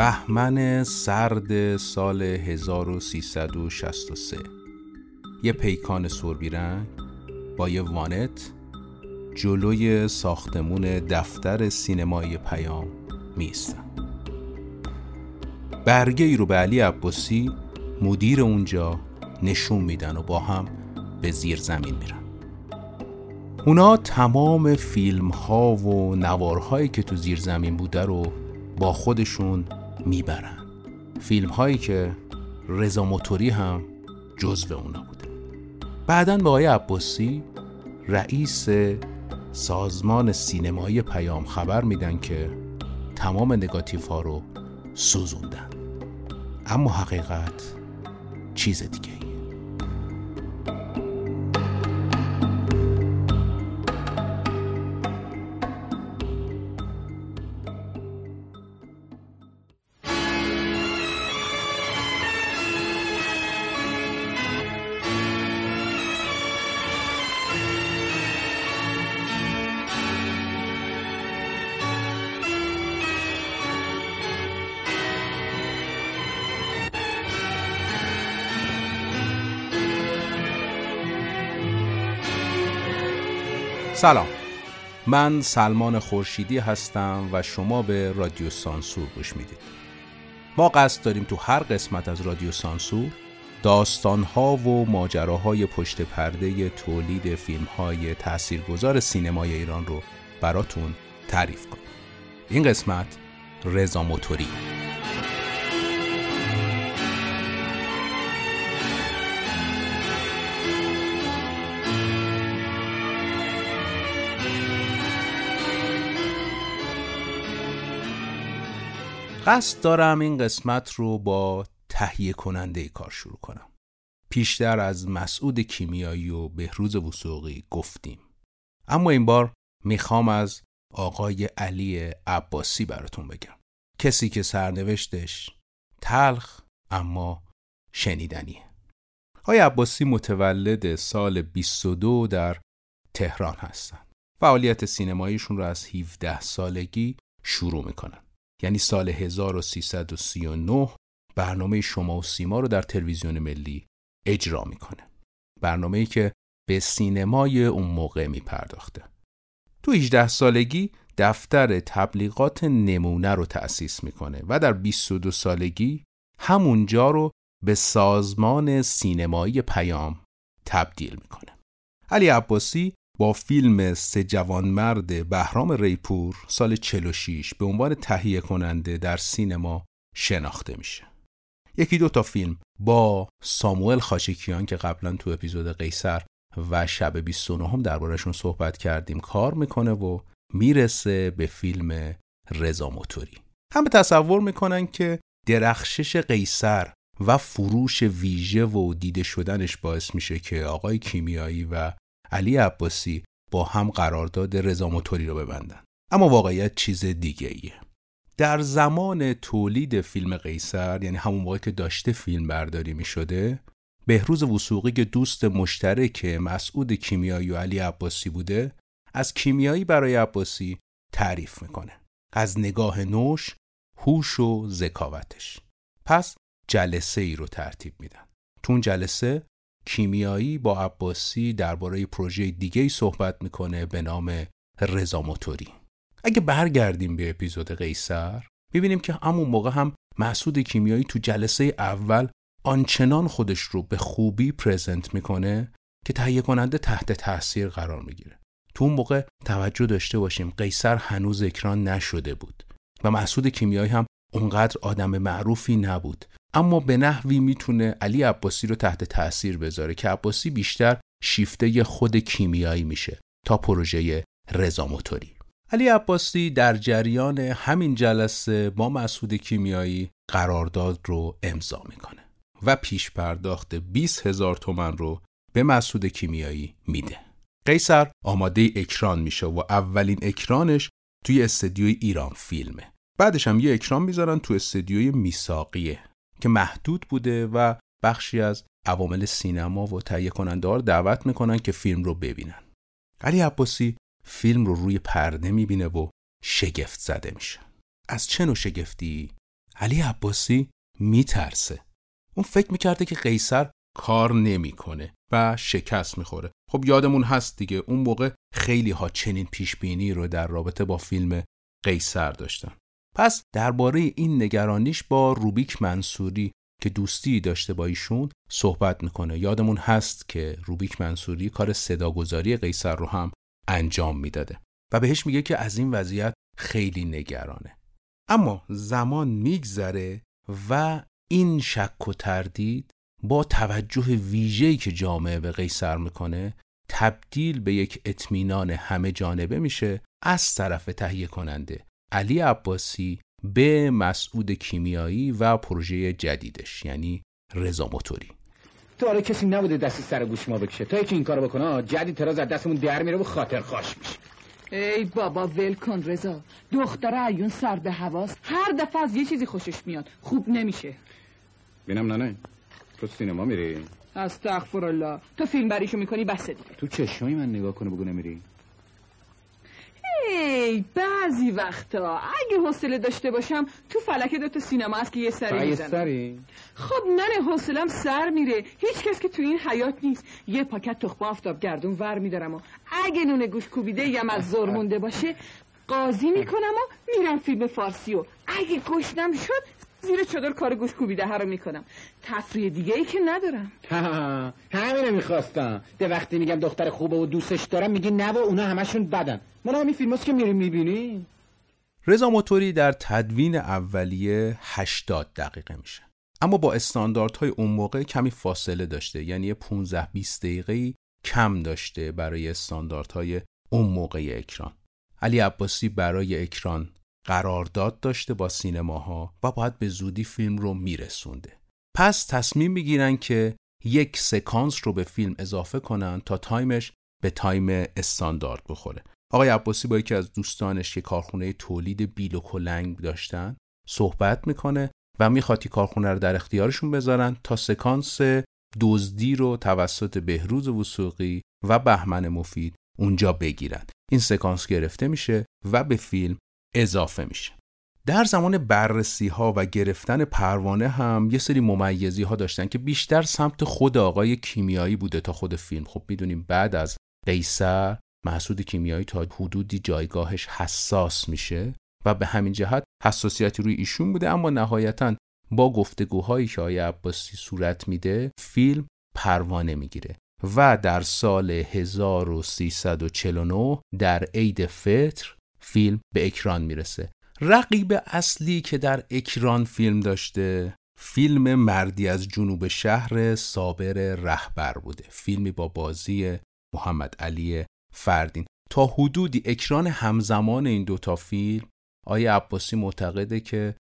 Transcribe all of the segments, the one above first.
بهمن سرد سال 1363 یه پیکان سربی با یه وانت جلوی ساختمون دفتر سینمایی پیام میستن برگه ای رو به علی عباسی مدیر اونجا نشون میدن و با هم به زیر زمین میرن. اونا تمام فیلم ها و نوارهایی که تو زیر زمین بوده رو با خودشون می‌برن. فیلم هایی که رضا موتوری هم جزو اونا بوده. بعدا به آقای عباسی رئیس سازمان سینمایی پیام خبر میدن که تمام نگاتیف ها رو سوزوندن. اما حقیقت چیز دیگه سلام. من سلمان خورشیدی هستم و شما به رادیو سانسور گوش می‌دید. ما قصد داریم تو هر قسمت از رادیو سانسور داستانها و ماجراهای پشت پرده تولید فیلمهای تاثیرگذار سینمای ایران رو براتون تعریف کنیم. این قسمت رضا موتوری. قصد دارم این قسمت رو با تهیه کننده کار شروع کنم. پیشتر از مسعود کیمیایی و بهروز وسوقی گفتیم. اما این بار می‌خوام از آقای علی عباسی براتون بگم. کسی که سرنوشتش تلخ اما شنیدنیه. آقای عباسی متولد سال 22 در تهران هستند. فعالیت سینماییشون رو از 17 سالگی شروع می‌کنن. یعنی سال 1339 برنامه شما و سیما رو در تلویزیون ملی اجرا می‌کنه. برنامه ای که به سینمای اون موقع می پرداخته. تو 18 سالگی دفتر تبلیغات نمونه رو تأسیس می‌کنه و در 22 سالگی همونجا رو به سازمان سینمایی پیام تبدیل می‌کنه. علی عباسی با فیلم سه جوانمرد بهرام ریپور سال 46 به عنوان تهیه کننده در سینما شناخته میشه. یکی دو تا فیلم با ساموئل خاشکیان که قبلا تو اپیزود قیصر و شب 29 هم دربارهشون صحبت کردیم کار می‌کنه و می‌رسه به فیلم رضا موتوری. همه تصور می‌کنن که درخشش قیصر و فروش ویژه و دیده شدنش باعث میشه که آقای کیمیایی و علی عباسی با هم قرارداد رضا موتوری رو ببندن. اما واقعیت چیز دیگه ایه. در زمان تولید فیلم قیصر یعنی همون موقع که داشته فیلم برداری می شده بهروز وسوقی که دوست مشترک مسعود کیمیایی و علی عباسی بوده از کیمیایی برای عباسی تعریف می‌کنه. از نگاه نوش هوش و ذکاوتش. پس جلسه ای رو ترتیب میدن. تو جلسه کیمیایی با عباسی درباره پروژه دیگه صحبت می‌کنه به نام رضا موتوری. اگه برگردیم به اپیزود قیصر ببینیم که همون موقع هم محسود کیمیایی تو جلسه اول آنچنان خودش رو به خوبی پرزنت می‌کنه که تهیه کننده تحت تاثیر قرار می‌گیره. تو اون موقع توجه داشته باشیم قیصر هنوز اکران نشده بود و محسود کیمیایی هم اونقدر آدم معروفی نبود اما به نحوی می‌تونه علی عباسی رو تحت تاثیر بذاره که عباسی بیشتر شیفته خود کیمیایی میشه تا پروژه رضا موتوری. علی عباسی در جریان همین جلسه با مسعود کیمیایی قرارداد رو امضا می‌کنه و پیش پرداخت 20 هزار تومن رو به مسعود کیمیایی میده. قیصر آماده اکران میشه و اولین اکرانش توی استدیوی ایران فیلمه. بعدش هم یه اکران می‌ذارن تو استدیوی میساقیه که محدود بوده و بخشی از عوامل سینما و تهیه کننده رو دعوت می‌کنن که فیلم رو ببینن. علی عباسی فیلم رو روی پرده می‌بینه و شگفت زده میشه. از چه نوع شگفتی؟ علی عباسی میترسه اون فکر می‌کرده که قیصر کار نمی‌کنه و شکست می‌خوره خب یادمون هست دیگه اون موقع خیلی ها چنین پیش بینی رو در رابطه با فیلم قیصر داشتن پس درباره این نگرانیش با روبیک منصوری که دوستی داشته با ایشون صحبت می‌کنه. یادمون هست که روبیک منصوری کار صداگذاری قیصر رو هم انجام می‌داده و بهش میگه که از این وضعیت خیلی نگرانه. اما زمان میگذره و این شک و تردید با توجه ویژه‌ای که جامعه به قیصر می‌کنه تبدیل به یک اطمینان همه جانبه میشه از طرف تهیه کننده علی عباسی به مسعود کیمیایی و پروژه جدیدش یعنی رضا موتوری. تو حالا کسی نبوده دست سر گوش ما بکشه. تا یکی این کارو بکنه جدید تراز از دستمون در میره و خاطر خاش میشه. ای بابا ول کن رضا. دختر ایون سرد هواست هر دفعه از یه چیزی خوشش میاد. خوب نمیشه. بینم نه تو سینما میری؟ استغفر الله. تو فیلم بریشو می‌کنی بس دیگه. تو چشمای من نگاه کنه بگو نمیری. ای بعضی وقتا. اگه حوصله داشته باشم تو فلکه دو تا سینما هست که یه سری می‌زنم. سری؟ خب ننه حوصلم سر میره. هیچ کس که تو این حیات نیست. یه پاکت تخم آفتاب گردون ور میدارم و اگه نون گوش کوبیده یم از زور مونده باشه قاضی می‌کنم و میرم فیلم فارسی و اگه گشنم شد زیر چادر کار گوش کوبیده ها رو می‌کنم. تفریح دیگه ای که ندارم. ها همینو می‌خواستم. ده وقتی میگم دختر خوبه و دوستش دارم میگی نه و اونا همشون بدن. من همین فیلم که میری می‌بینی؟ رضا موتوری در تدوین اولیه 80 دقیقه میشه. اما با استانداردهای اون موقع کمی فاصله داشته. یعنی 15 20 دقیقه کم داشته برای استانداردهای اون موقع اکران. علی عباسی برای اکران قرارداد داشته با سینماها و باید به زودی فیلم رو میرسونده. پس تصمیم می‌گیرن که یک سکانس رو به فیلم اضافه کنن تا time ش به time استاندارد بخوره. آقای عباسی با یکی از دوستانش که کارخونه تولید بیل و کلنگ داشتن صحبت می‌کنه و می‌خواد کارخونه رو در اختیارشون بذارن تا سکانس دزدی رو توسط بهروز وثوقی و بهمن مفید اونجا بگیرن. این سکانس گرفته میشه و به فیلم اضافه میشه. در زمان بررسی ها و گرفتن پروانه هم یه سری ممیزی ها داشتن که بیشتر سمت خود آقای کیمیایی بوده تا خود فیلم. خب می‌دونیم بعد از قیصر محسود کیمیایی تا حدودی جایگاهش حساس میشه و به همین جهت حساسیتی روی ایشون بوده. اما نهایتا با گفتگوهایی که آقای عباسی صورت میده فیلم پروانه می‌گیره و در سال 1349 در عید فطر فیلم به اکران می‌رسه. رقیب اصلی که در اکران فیلم داشته فیلم مردی از جنوب شهر صابر رهبر بوده. فیلمی با بازی محمد علی فردین. تا حدودی اکران همزمان این دوتا فیلم آیا عباسی معتقده که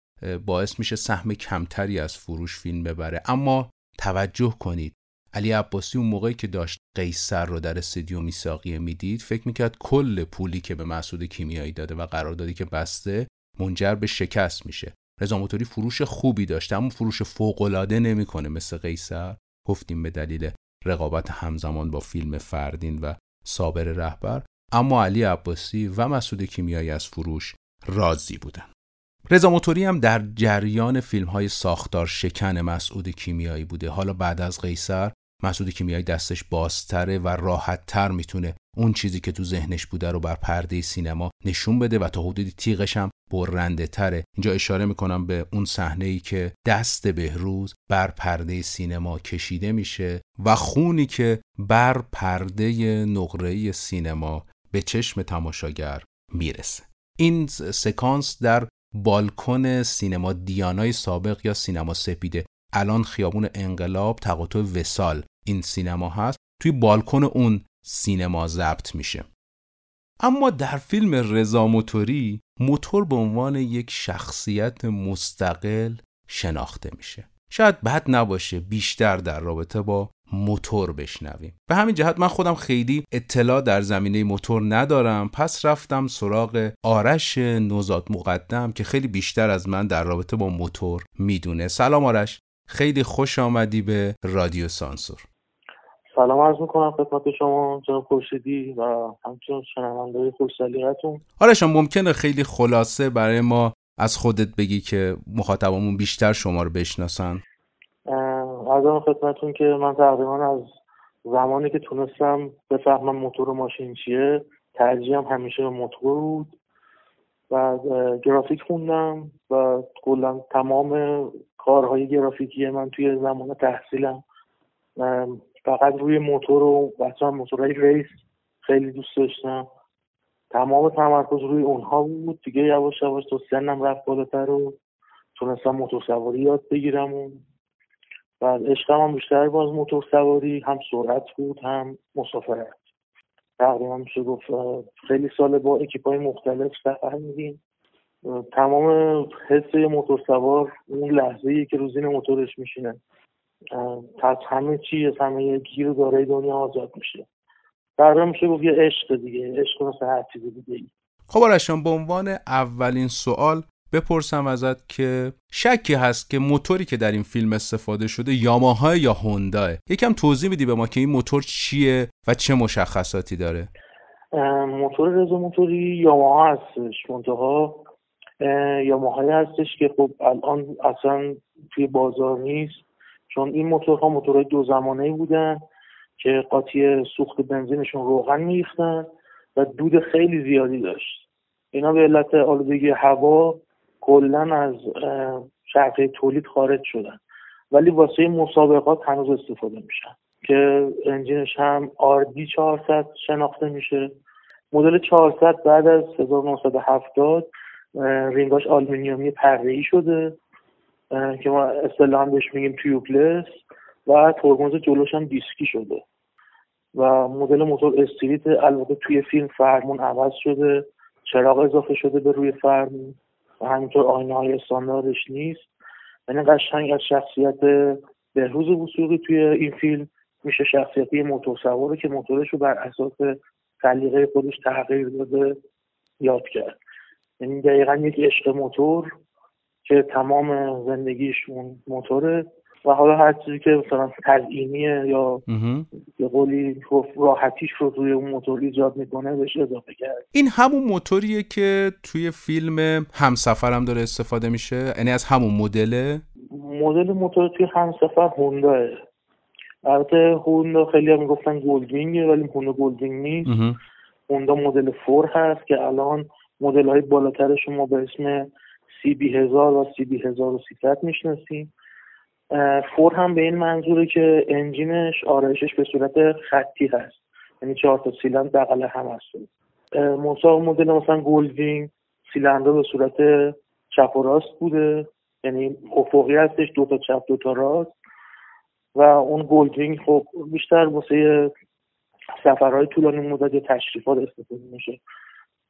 باعث میشه سهم کمتری از فروش فیلم ببره. اما توجه کنید علی عباسی اون موقعی که داشت قیصر رو در استودیو میساقیه می‌دید فکر می‌کرد کل پولی که به مسعود کیمیایی داده و قراردادی که بسته منجر به شکست میشه. رضا موتوری فروش خوبی داشته اما فروش فوق العاده نمی‌کنه مثل قیصر. گفتیم به دلیل رقابت همزمان با فیلم فردین و صابر رهبر. اما علی عباسی و مسعود کیمیایی از فروش راضی بودن. رضا موتوری هم در جریان فیلم های ساختار شکن مسعود کیمیایی بوده. حالا بعد از قیصر مسعود کیمیایی دستش بازتره و راحتتر می‌تونه اون چیزی که تو ذهنش بوده رو بر پرده سینما نشون بده و تا حدودی تیغش هم برنده تره اینجا اشاره می‌کنم به اون صحنه ای که دست بهروز بر پرده سینما کشیده میشه و خونی که بر پرده نقره سینما به چشم تماشاگر می‌رسه. این سکانس در بالکن سینما دیانای سابق یا سینما سپیده الان خیابون انقلاب تقاطع وسال این سینما هست توی بالکن اون سینما ضبط میشه. اما در فیلم رضا موتوری موتور به عنوان یک شخصیت مستقل شناخته میشه. شاید بد نباشه بیشتر در رابطه با موتور بشنویم. به همین جهت من خودم خیلی اطلاع در زمینه موتور ندارم. پس رفتم سراغ آرش نوزاد مقدم که خیلی بیشتر از من در رابطه با موتور می‌دونه. سلام آرش. خیلی خوش آمدی به رادیو سانسور. سلام عرض می‌کنم خدمت شما جناب خورشیدی و همچنین شنونده خوش سلیقتون آرش ممکنه خیلی خلاصه برای ما از خودت بگی که مخاطبامون بیشتر شما رو بشناسن. ارزم خدمتتون که من تقریبا از زمانی که تونستم بفهمم موتور ماشین چیه ترجیحم همیشه به موتور بود. و گرافیک خوندم و کلا تمام کارهای گرافیکی من توی زمان تحصیلم فقط روی موتور و مثلا موتورهای ریس خیلی دوست داشتم. تمام تمرکز روی اونها بود. دیگه یواش یواش تو سنم رفت بالاتر و تونستم موتور سواری یاد بگیرم و بعد عشقم هم بیشتر باز موتور سواری هم سرعت بود هم مسافرت. تقریبا میشه گفت خیلی سال با اکیپای مختلف سفر میدیم. تمام حس موتور سوار اون لحظه ای که روزین موتورش میشینه. از همه چی از همه گیر و دارای دنیا آزاد میشه. در میشه گفت یه عشق دیگه عشق مثل هر چیز دیگه خب آرشان به عنوان اولین سوال بپرسم ازت که شکی هست که موتوری که در این فیلم استفاده شده یاماها یا هونداه یکم توضیح میدی به ما که این موتور چیه و چه مشخصاتی داره؟ موتور رزو موتوری یاماها هستش منتها. یاماهایی هستش که خب الان اصلا توی بازار نیست. چون این موتورها موتورهای دو زمانه بودن که قاطی سوخت بنزینشون روغن میریختن و دود خیلی زیادی داشت. اینا به علت آلودگی هوا کلا از شرطه تولید خارج شدن. ولی واسه مسابقات هنوز استفاده میشن. که engine ش هم RD 400 شناخته میشه. مدل 400 بعد از 1970 رینگاش آلومینیومی پره‌ای شده که ما اصطلاحا بهش میگیم tubeless و ترمز جلوش هم دیسکی شده. و مدل موتور street البته توی فیلم فرمون عوض شده چراغ اضافه شده به روی فرمون و همینطور آینه های استانداردش نیست. یعنی قشنگ از شخصیت بهروز وسوقی توی این فیلم میشه شخصیتی موتور سواره که موتورش رو بر اساس سلیقه خودش تغییر داده یاد کرد. یعنی دقیقا یک عشق موتور که تمام زندگیشون موتوره و حالا هر چیزی که مثلا تزئینیه یا یه قولی راحتیش رو توی اون موتور ایجاد می‌کنه بهش اضافه کرد. این همون موتوریه که توی فیلم همسفرم داره استفاده میشه؟ یعنی از همون مدله؟ مدل موتور توی همسفر هونداست البته هوندا خیلی هم می‌گفتن گلدوینگه ولی هوندا گلدوینگ نیست. هوندا مدل four هست که الان مدل های بالاتر شما به اسم CB هزار و CB هزار و سیصد می‌شناسیم. four هم به این منظوره که engine ش آرایشش به صورت خطی هست. یعنی چهار تا سیلندر بغل هم هست. موساق مدل مثلا گلدوینگ سیلندر به صورت چپ و راست بوده. یعنی افقی هستش دو تا چپ دو تا راست. و اون گلدوینگ خب بیشتر واسه سفرهای طولانی مدت تشریفات استفاده میشه.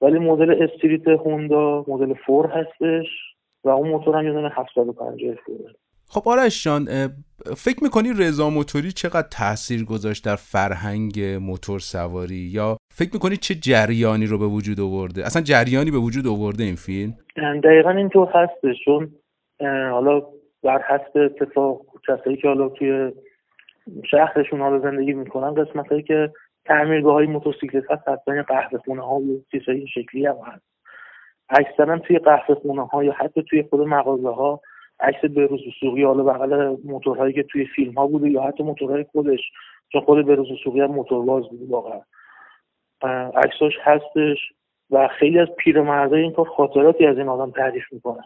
ولی مدل street هوندا مدل four هستش و اون موتور هم یه دونه 750 four ه خب آرش جان فکر می‌کنی رضا موتوری چقدر تاثیر گذاشت در فرهنگ موتور سواری؟ یا فکر می‌کنی چه جریانی رو به وجود آورده؟ اصلا جریانی به وجود آورده این فیلم؟ دقیقا اینطور هستش چون حالا بر حسب اتفاق کسایی که حالا توی شهرشون حالا زندگی می‌کنن قسمت هایی که تعمیرگاه های موتورسیکلت هست حتما قهوه خونه ها و چیزهای شکلی هم هست. اکثرا توی قهوه خونه ها یا حتی توی خود مغازه ها عکس بروز سوقی حالا بغل موتورهایی که توی فیلم ها بوده یا حتی موتورهای خودش چون خود بروز سوقی هم موتورباز بوده واقعا. عکساش هستش و خیلی از پیرمردای این کار خاطراتی از این آدم تعریف می‌کنن.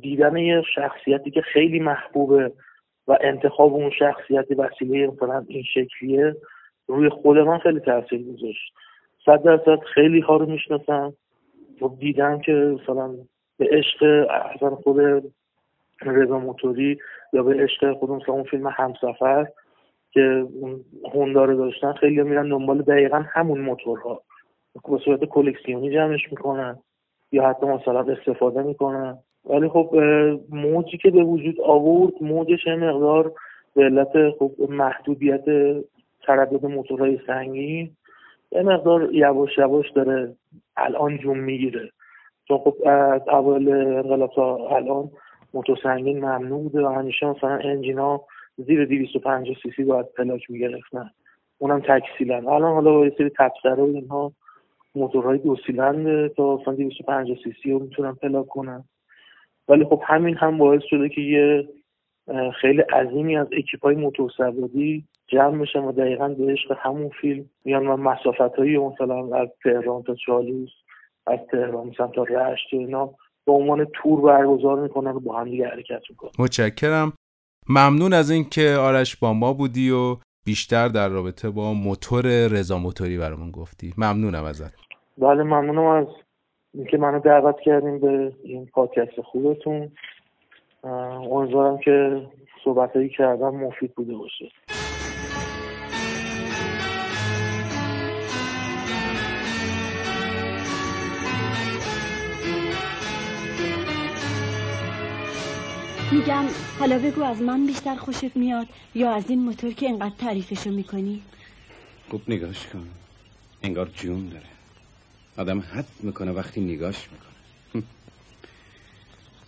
دیدن یه شخصیتی که خیلی محبوبه و انتخاب اون شخصیتی وسیله مثلا این شکلیه روی خود من خیلی تاثیر گذاشت. صد درصد خیلی ها رو می‌شناسم. خب دیدم که مثلا به عشق اصلا خود رضا موتوری یا به عشق خود مثلا اون فیلم همسفر که هوندا رو داشتن خیلی میرن دنبال دقیقا همون موتورها. به صورت کلکسیونی جمعش می‌کنن یا حتی مثلا استفاده می‌کنن. ولی خب موجی که به وجود آورد موجش مقدار به علت خب محدودیت تردد موتورهای سنگین یه مقدار یواش یواش داره الان جون می‌گیره. چون خب از اول انقلاب تا الان موتور سنگین ممنوع بوده و همیشه مثلا انجینا زیر 250 سی سی باید پلاک می‌گرفتن. اونم تک سیلند. الان حالا با یه سری تبصره و اینها موتورهای دو سیلنده تا مثلا 250 سی سی رو می‌تونن پلاک کنن. ولی خب همین هم باعث شده که یه خیلی عظیمی از اکیپای موتورسواری جمع میشن و دقیقا به عشق همون فیلم میان و مسافت هایی مثلا از تهران تا چالوس از تهران مثلا تا رشت اینا به عنوان تور برگزار می‌کنن و با هم دیگه حرکت می‌کنن. متشکرم. ممنون از اینکه آرش با ما بودی و بیشتر در رابطه با موتور رضا موتوری برامون گفتی. ممنونم ازت. بله ممنونم از اینکه منو دعوت کردیم به این پادکست خوبتون. امیدوارم که صحبتهایی کردم مفید بوده باشه. میگم حالا بگو از من بیشتر خوشت میاد یا از این موتور که انقدر تعریفشو می‌کنی؟ خوب نگاش کن. انگار جون داره. آدم حد می‌کنه وقتی نگاش می‌کنه.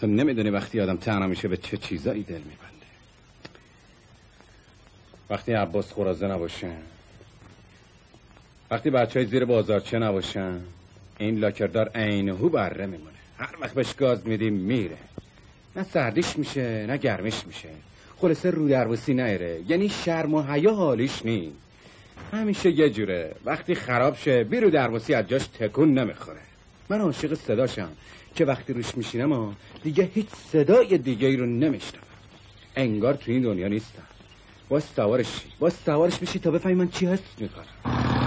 تو نمی‌دونی وقتی آدم تنها میشه به چه چیزایی دل میبنده. وقتی عباس خورازه نباشن وقتی بچه های زیر بازارچه نباشن این لاکردار عینهو بره میمونه. هر وقت بهش گاز میدیم میره. نه سردیش میشه نه گرمش میشه. خلاصه رو دربوسی نیره یعنی شرم و حیا حالیش نی. همیشه یه جوره. وقتی خراب شه بیرو دربوسی از جاش تکون نمی‌خوره. من عاشق صداشم. که وقتی روش میشینم دیگه هیچ صدای دیگه ای رو نمیشنم انگار تو این دنیا نیستم. باز سوارش باز سوارش میشی تا بفهمی من چی هست. می‌کنم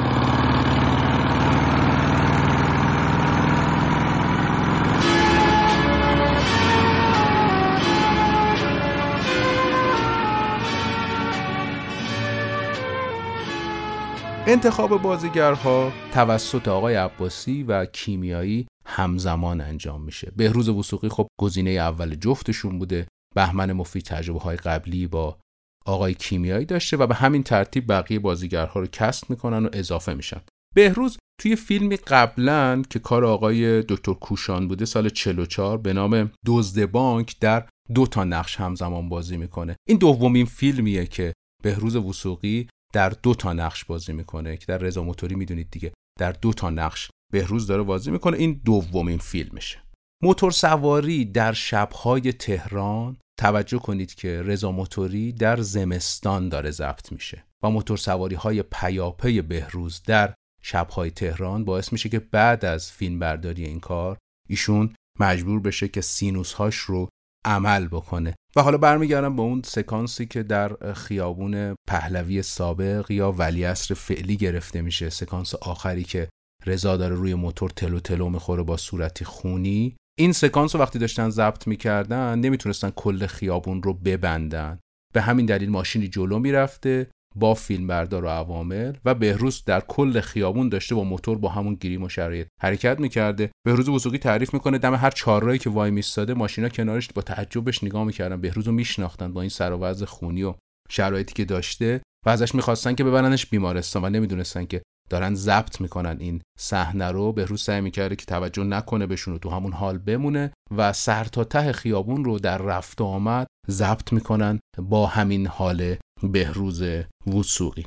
انتخاب بازیگرها توسط آقای عباسی و کیمیایی همزمان انجام میشه. بهروز وسوقی خب گزینه اول جفتشون بوده. بهمن مفید تجربه های قبلی با آقای کیمیایی داشته و به همین ترتیب بقیه بازیگرها رو کست می‌کنن و اضافه میشن. بهروز توی فیلمی قبلا که کار آقای دکتر کوشان بوده سال 44 به نام دزد بانک در دو تا نقش همزمان بازی می‌کنه. این دومین فیلمیه که بهروز وسوقی در دو تا نقش بازی می‌کنه. که در رضا موتوری می‌دونید دیگه در دو تا نقش بهروز داره بازی می‌کنه. این دومین فیلمشه. موتور سواری در شبهای تهران توجه کنید که رضا موتوری در زمستان داره ضبط میشه و موتور سواری های پیاپی بهروز در شبهای تهران باعث میشه که بعد از فیلم برداری این کار ایشون مجبور بشه که سینوس هاش رو عمل بکنه. و حالا برمیگردم به اون سکانسی که در خیابون پهلوی سابق یا ولیعصر فعلی گرفته میشه. سکانس آخری که رضا داره روی موتور تلو تلو می‌خوره با صورتی خونی. این سکانس رو وقتی داشتن ضبط می‌کردن نمی‌تونستن کل خیابون رو ببندن. به همین دلیل ماشینی جلو می‌رفته. با فیلمبردار و عوامل و بهروز در کل خیابون داشته با موتور با همون گریم و شرایط حرکت می‌کرده. بهروز وسوقی تعریف می‌کنه دم هر چهارراهی که وای میستاده ماشینا کنارش با تعجبش نگاه می‌کردن. بهروز رو میشناختن با این سر و خونی و شرایطی که داشته و ازش می‌خواستن که ببرنش بیمارستان و نمی‌دونستن که دارن ضبط می‌کنن این صحنه رو. بهروز سعی می‌کرده که توجه نکنه بهشون و تو همون حال بمونه و سر تا ته خیابون رو در رفت و آمد ضبط می‌کنن با همین حال بهروز وسوقی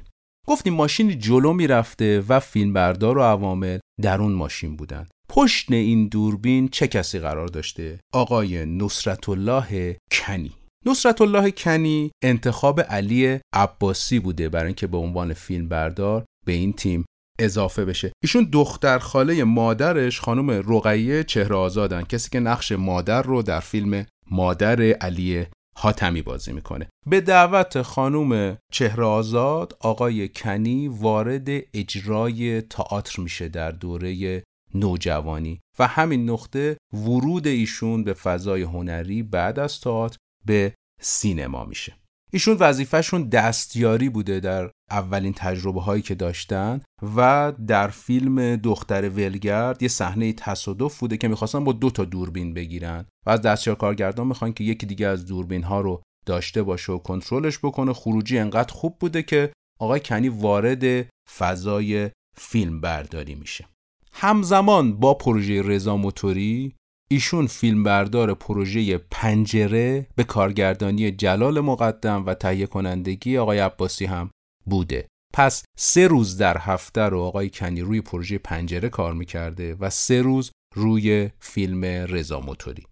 گفتیم ماشینی جلو می‌رفته و فیلمبردار و عوامل در اون ماشین بودن. پشت این دوربین چه کسی قرار داشته؟ آقای نصرت الله کنی. نصرت الله کنی انتخاب علی عباسی بوده برای اینکه به عنوان فیلمبردار به این تیم اضافه بشه. ایشون دختر خاله مادرش خانم رقیه چهره آزادن کسی که نقش مادر رو در فیلم مادر علی حاتمی بازی می‌کنه. به دعوت خانوم چهره آزاد آقای کنی وارد اجرای تئاتر میشه در دوره نوجوانی. و همین نقطه ورود ایشون به فضای هنری بعد از تئاتر به سینما میشه. ایشون وظیفهشون دستیاری بوده در اولین تجربه هایی که داشتن و در فیلم دختر ولگرد یه صحنه تصادف بوده که می‌خواستن با دو تا دوربین بگیرن و از دستیار کارگردان می‌خوان که یکی دیگه از دوربین ها رو داشته باشه و کنترلش بکنه. خروجی انقدر خوب بوده که آقای کنی وارد فضای فیلم برداری میشه. همزمان با پروژه رضا موتوری ایشون فیلمبردار پروژه پنجره به کارگردانی جلال مقدم و تهیه کنندگی آقای عباسی هم بوده. پس سه روز در هفته رو آقای کنی روی پروژه پنجره کار می‌کرده و سه روز روی فیلم رضا موتوری.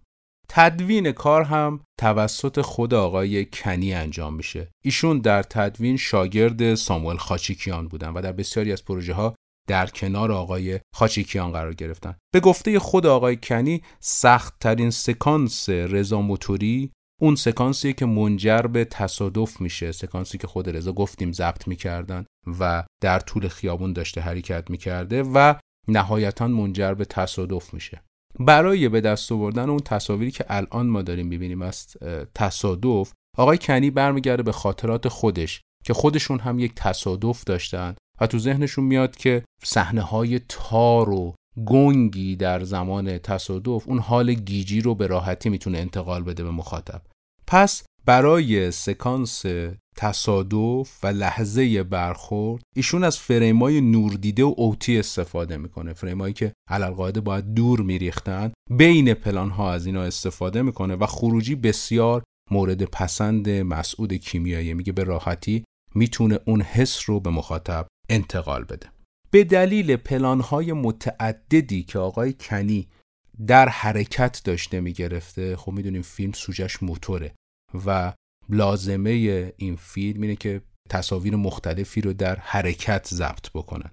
تدوین کار هم توسط خود آقای کنی انجام میشه. ایشون در تدوین شاگرد ساموئل خاچیکیان بودن و در بسیاری از پروژه ها در کنار آقای خاچیکیان قرار گرفتن. به گفته خود آقای کنی سخت ترین سکانس رضا موتوری اون سکانسی که منجر به تصادف میشه سکانسی که خود رضا گفتیم ضبط می‌کردن و در طول خیابون داشته حرکت می‌کرده و نهایتا منجر به تصادف میشه. برای به دست آوردن اون تصاویری که الان ما داریم می‌بینیم از تصادف آقای کنی برمیگرده به خاطرات خودش که خودشون هم یک تصادف داشتن و تو ذهنشون میاد که صحنه های تار و گنگی در زمان تصادف اون حال گیجی رو به راحتی می‌تونه انتقال بده به مخاطب. پس برای سکانس تصادف و لحظه برخورد ایشون از فریمای نوردیده و اوتی استفاده می‌کنه. فریمایی که علالقاعده باید دور میریختن بین پلان ها از اینا استفاده می‌کنه و خروجی بسیار مورد پسند مسعود کیمیایی. میگه به راحتی می‌تونه اون حس رو به مخاطب انتقال بده. به دلیل پلانهای متعددی که آقای کنی در حرکت داشته می‌گرفته خب می‌دونیم فیلم سوجش موتوره و لازمه این فیلم اینه که تصاویر مختلفی رو در حرکت ضبط بکنن.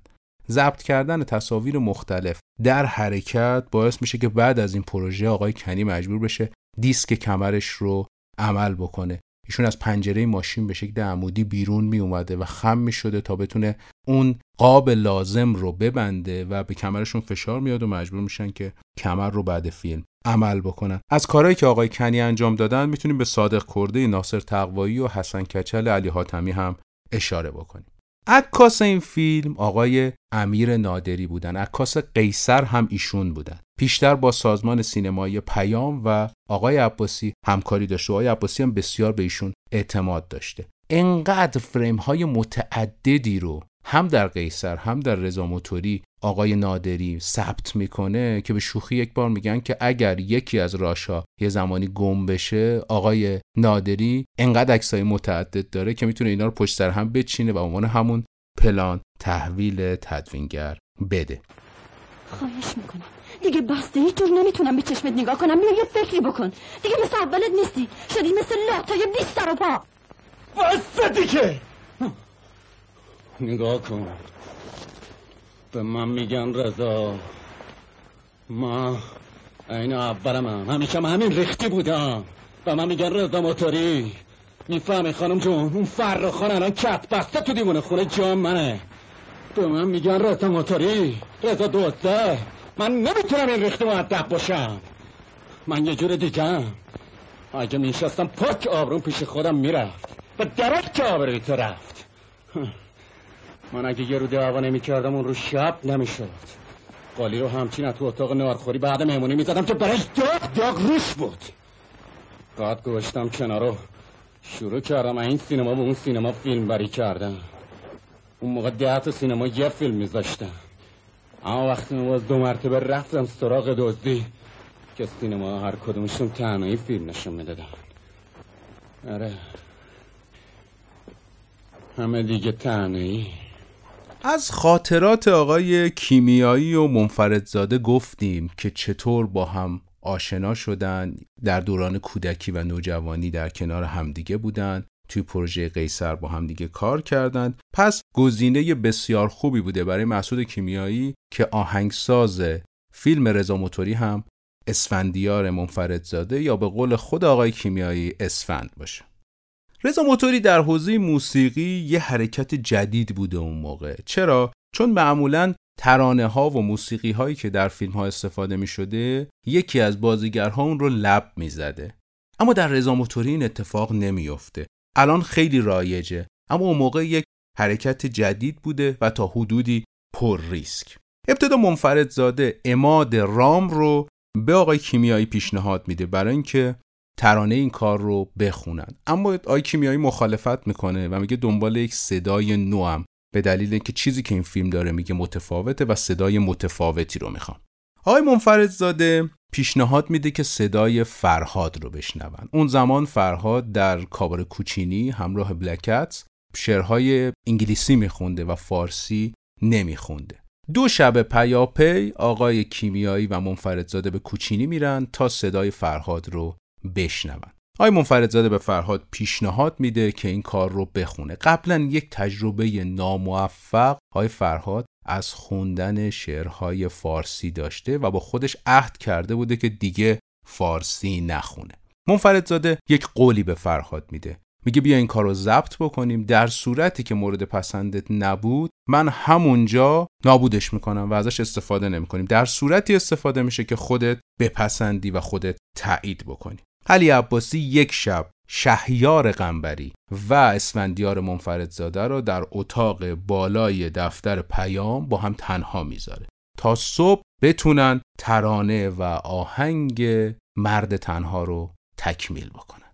ضبط کردن تصاویر مختلف در حرکت باعث میشه که بعد از این پروژه آقای کنی مجبور بشه دیسک کمرش رو عمل بکنه. ایشون از پنجره ماشین به شکل عمودی بیرون می اومده و خم می شده تا بتونه اون قاب لازم رو ببنده و به کمرشون فشار میاد و مجبور میشن که کمر رو بعد فیلم عمل بکنن. از کارهایی که آقای کنی انجام دادن می‌تونیم به صادق کرده ناصر تقوایی و حسن کچل علی حاتمی هم اشاره بکنیم. عکاس این فیلم آقای امیر نادری بودن. عکاس قیصر هم ایشون بودن. پیشتر با سازمان سینمایی پیام و آقای عباسی همکاری داشته و آقای عباسی هم بسیار به ایشون اعتماد داشته. انقدر فریم های متعددی رو هم در قیصر هم در رضا موتوری آقای نادری ثبت می‌کنه که به شوخی یک بار میگن که اگر یکی از راشا یه زمانی گم بشه آقای نادری انقدر عکسای متعدد داره که می‌تونه اینا رو پشت سر هم بچینه و عنوان همون پلان تحویل تدوینگر بده. خواهش می‌کنم. دیگه بسته هیچ جور نمی‌تونم به چشمت نگاه کنم. بیا یه فکری بکن. دیگه مثل اولت نیستی. شدی مثل لاتای بیست سر و پا. بسته دیگه. نگاه کن. به من میگن رضا. ما این اولم هم همیشه همین ریختی بودم. به من میگن رضا موتوری. می‌فهمی خانم جون اون فرخان الان کت بسته تو دیوونه خونه جام منه. به من میگن رضا موتوری. رضا دوسته من نمی‌تونم این ریختی معدب باشم. من یه جور دیگم اگه میشستم پاک آبرون پیش خودم می‌رفت. به درک که آبروی تو رفت؟ من اگه یه رو دعوا نمی کردم اون رو شب نمی‌شد. قالی رو همچین تو اتاق نارخوری بعد مهمونی می‌زدم که برش داغ داغ روش بود. بعد گوشتم کنارو شروع کردم این سینما به اون سینما فیلم بری کردم اون موقع ده تا سینما یه فیلم میذاشتم اما وقتی باز دو مرتبه رفتم سراغ دزدی که سینما هر کدومشون تنهایی فیلم نشون می‌دادن. آره. همه دیگه تنهایی. از خاطرات آقای کیمیایی و منفردزاده گفتیم که چطور با هم آشنا شدن در دوران کودکی و نوجوانی در کنار همدیگه بودن. توی پروژه قیصر با همدیگه کار کردند. پس گزینه بسیار خوبی بوده برای محسود کیمیایی که آهنگساز فیلم رضا موتوری هم اسفندیار منفردزاده یا به قول خود آقای کیمیایی اسفند باشه. رضا موتوری در حوزه موسیقی یه حرکت جدید بوده اون موقع. چرا؟ چون معمولا ترانه ها و موسیقی هایی که در فیلم ها استفاده می شده یکی از بازیگرها اون رو لب می زده. اما در رضا موتوری این اتفاق نمیافته. الان خیلی رایجه. اما اون موقع یک حرکت جدید بوده و تا حدودی پر ریسک. ابتدا منفرد زاده اماد رام رو به آقای کیمیایی پیشنهاد میده برای اینکه ترانه این کار رو بخونن. اما آقای کیمیایی مخالفت می‌کنه و میگه دنبال یک صدای نوام به دلیل اینکه چیزی که این فیلم داره میگه متفاوته و صدای متفاوتی رو می‌خوام آقای منفردزاده پیشنهاد میده که صدای فرهاد رو بشنون. اون زمان فرهاد در کابار کوچینی همراه بلکت شعرهای انگلیسی میخونده و فارسی نمیخونده. دو شب پیاپی آقای کیمیایی و منفردزاده به کوچینی میرن تا صدای فرهاد رو بشنون. آقای منفردزاده به فرهاد پیشنهاد میده که این کار رو بخونه. قبلا یک تجربه ناموفق های فرهاد از خوندن شعرهای فارسی داشته و با خودش عهد کرده بوده که دیگه فارسی نخونه. منفردزاده یک قولی به فرهاد میده. میگه بیا این کار رو ضبط بکنیم. در صورتی که مورد پسندت نبود من همونجا نابودش می‌کنم و ازش استفاده نمی‌کنیم. در صورتی استفاده میشه که خودت بپسندی و خودت تایید بکنی. علی عباسی یک شب شهیار قنبری و اسفندیار منفردزاده رو در اتاق بالای دفتر پیام با هم تنها می‌ذاره تا صبح بتونن ترانه و آهنگ مرد تنها رو تکمیل بکنن.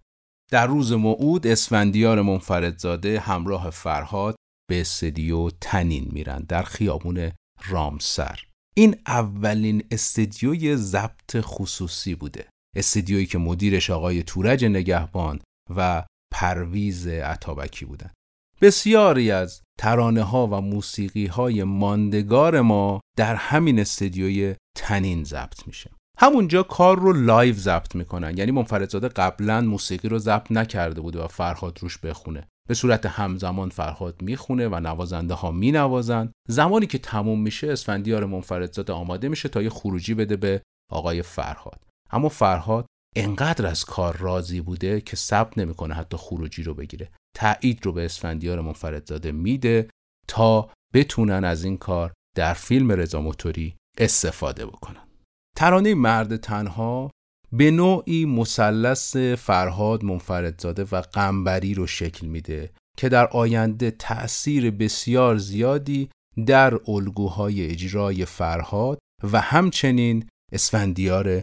در روز موعود اسفندیار منفردزاده همراه فرهاد به استدیو تنین میرن در خیابون رامسر. این اولین استدیوی ضبط خصوصی بوده. استدیویی که مدیرش آقای تورج نگهبان و پرویز عطابکی بودند. بسیاری از ترانه ها و موسیقی های ماندگار ما در همین استدیوی تنین ضبط میشه. همونجا کار رو live ضبط می‌کنن. یعنی منفردزاده قبلا موسیقی رو ضبط نکرده بوده و فرهاد روش بخونه. به صورت همزمان فرهاد می‌خونه و نوازنده ها مینوازن. زمانی که تموم میشه اسفندیار منفردزاده آماده میشه تا یه خروجی بده به آقای فرهاد. اما فرهاد انقدر از کار راضی بوده که صبر نمی‌کنه حتی خروجی رو بگیره. تایید رو به اسفندیار منفردزاده میده تا بتونن از این کار در فیلم رضا موتوری استفاده بکنن. ترانه مرد تنها به نوعی مثلث فرهاد منفردزاده و قنبری رو شکل میده که در آینده تأثیر بسیار زیادی در الگوهای اجرای فرهاد و همچنین اسفندیار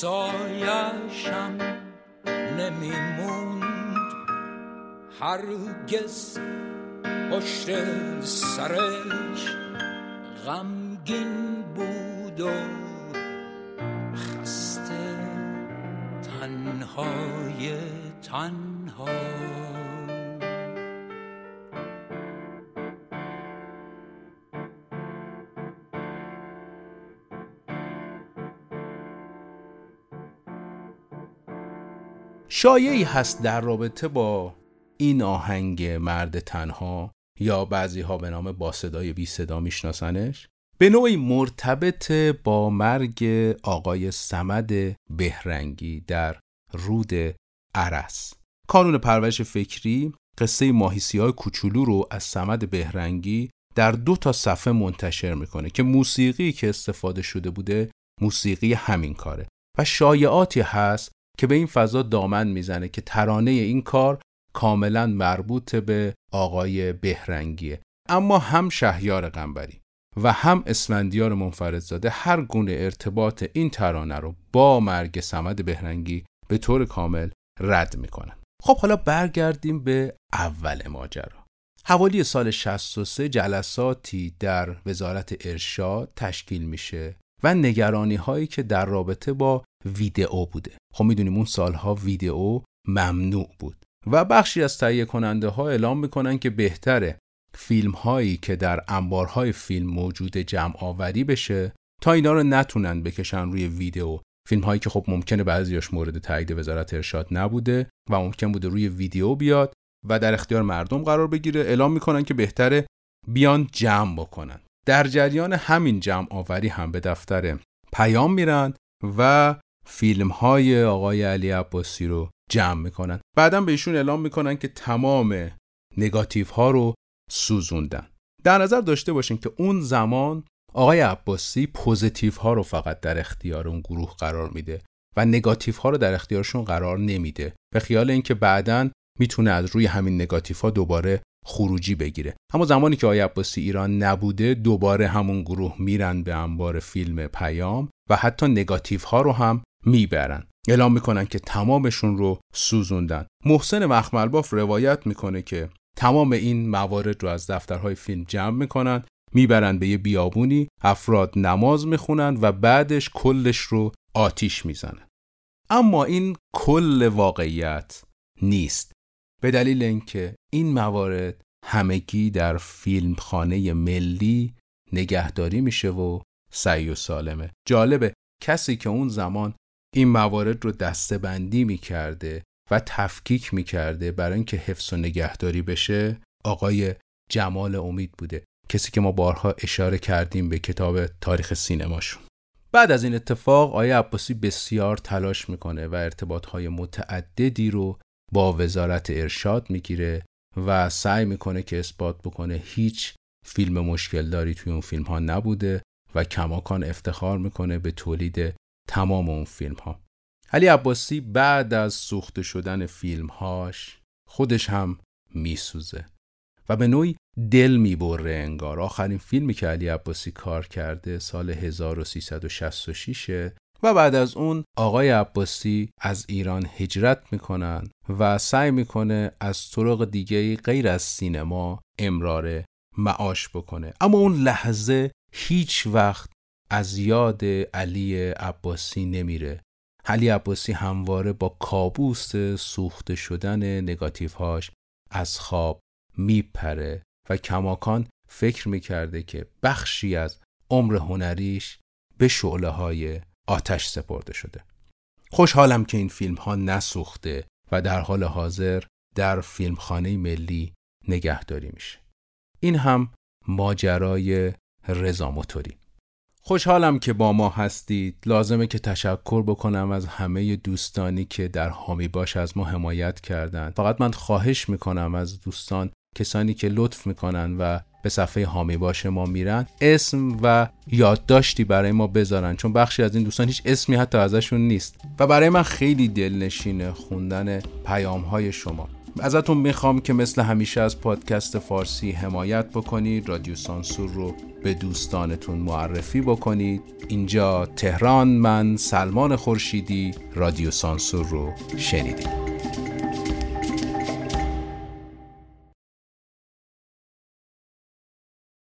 سایشم نمیموند. هرگز پشت سرش غمگین بود و تنهای تنها. شایعی هست در رابطه با این آهنگ مرد تنها یا بعضی ها به نام با صدای بی صدا میشناسنش؟ به نوعی مرتبط با مرگ آقای سمد بهرنگی در رود عرس. کانون پرورش فکری قصه ماهیسی های کوچولو رو از سمد بهرنگی در دو تا صفحه منتشر می‌کنه که موسیقی که استفاده شده بوده موسیقی همین کاره و شایعاتی هست که به این فضا دامن می‌زنه که ترانه این کار کاملا مربوط به آقای بهرنگیه. اما هم شهیار قنبری و هم اسفندیار منفردزاده هر گونه ارتباط این ترانه رو با مرگ سمد بهرنگی به طور کامل رد می‌کنن. خب حالا برگردیم به اول ماجرا. حوالی سال 63 جلساتی در وزارت ارشاد تشکیل میشه و نگرانی هایی که در رابطه با ویدئو بوده. خب می‌دونیم اون سالها ویدئو ممنوع بود. و بخشی از تهیه کننده ها اعلام می‌کنن که بهتره فیلم هایی که در انبارهای فیلم موجود جمع آوری بشه تا اینا رو نتونن بکشن روی ویدیو فیلم هایی که خب ممکنه بعضیاش مورد تایید وزارت ارشاد نبوده و ممکن بوده روی ویدیو بیاد و در اختیار مردم قرار بگیره. اعلام می‌کنن که بهتره بیان جمع بکنن. در جریان همین جمع آوری هم به دفتر پیام میرن و فیلم های آقای علی عباسی رو جمع می‌کنن. بعدا به ایشون اعلام می‌کنن که تمام نگاتیو ها رو سوزوندن. در نظر داشته باشین که اون زمان آقای عباسی پوزیتیو ها رو فقط در اختیار اون گروه قرار میده و نگاتیو ها رو در اختیارشون قرار نمیده. به خیال اینکه بعدا می‌تونه از روی همین نگاتیو ها دوباره خروجی بگیره. اما زمانی که آقای عباسی ایران نبوده دوباره همون گروه میرن به انبار فیلم پیام و حتی نگاتیو ها رو هم می‌برن. اعلام می‌کنن که تمامشون رو سوزوندن. محسن مخملباف روایت می‌کنه که تمام این موارد رو از دفترهای فیلم جمع می‌کنن می‌برن به یه بیابونی افراد نماز می‌خونن و بعدش کلش رو آتیش می‌زنن. اما این کل واقعیت نیست. به دلیل اینکه این موارد همگی در فیلمخانه ملی نگهداری میشه و سعی و سالمه. جالبه کسی که اون زمان این موارد رو دسته بندی می‌کرده و تفکیک می‌کرده برای اینکه حفظ و نگهداری بشه آقای جمال امید بوده کسی که ما بارها اشاره کردیم به کتاب تاریخ سینماشون. بعد از این اتفاق آقای عباسی بسیار تلاش می‌کنه و ارتباطهای متعددی رو با وزارت ارشاد می‌گیره و سعی می‌کنه که اثبات بکنه هیچ فیلم مشکل داری توی اون فیلم ها نبوده و کماکان افتخار می‌کنه به تولید تمام اون فیلم ها علی عباسی بعد از سوخته شدن فیلمهاش خودش هم میسوزه و به نوعی دل می‌بره انگار. آخرین فیلمی که علی عباسی کار کرده سال 1366 و بعد از اون آقای عباسی از ایران هجرت می‌کنن و سعی می‌کنه از طرق دیگه غیر از سینما امرار معاش بکنه. اما اون لحظه هیچ وقت از یاد علی عباسی نمیره. علی عباسی همواره با کابوس سوخته شدن نگاتیوهاش از خواب میپره و کماکان فکر می‌کرده که بخشی از عمر هنریش به شعله های آتش سپرده شده. خوشحالم که این فیلم ها نسوخته و در حال حاضر در فیلمخانه ملی نگهداری میشه. این هم ماجرای رضا موتوری. خوشحالم که با ما هستید. لازمه که تشکر بکنم از همه دوستانی که در حامی باش از ما حمایت کردند. فقط من خواهش می‌کنم از دوستان کسانی که لطف می‌کنن و به صفحه حامی باش ما میرن اسم و یادداشتی برای ما بذارن. چون بخشی از این دوستان هیچ اسمی حتی ازشون نیست. و برای من خیلی دلنشینه خوندن پیام های شما. ازتون می‌خوام که مثل همیشه از پادکست فارسی حمایت بکنید رادیو سانسور رو به دوستانتون معرفی بکنید. اینجا تهران من سلمان خورشیدی رادیو سانسور رو شنیدید.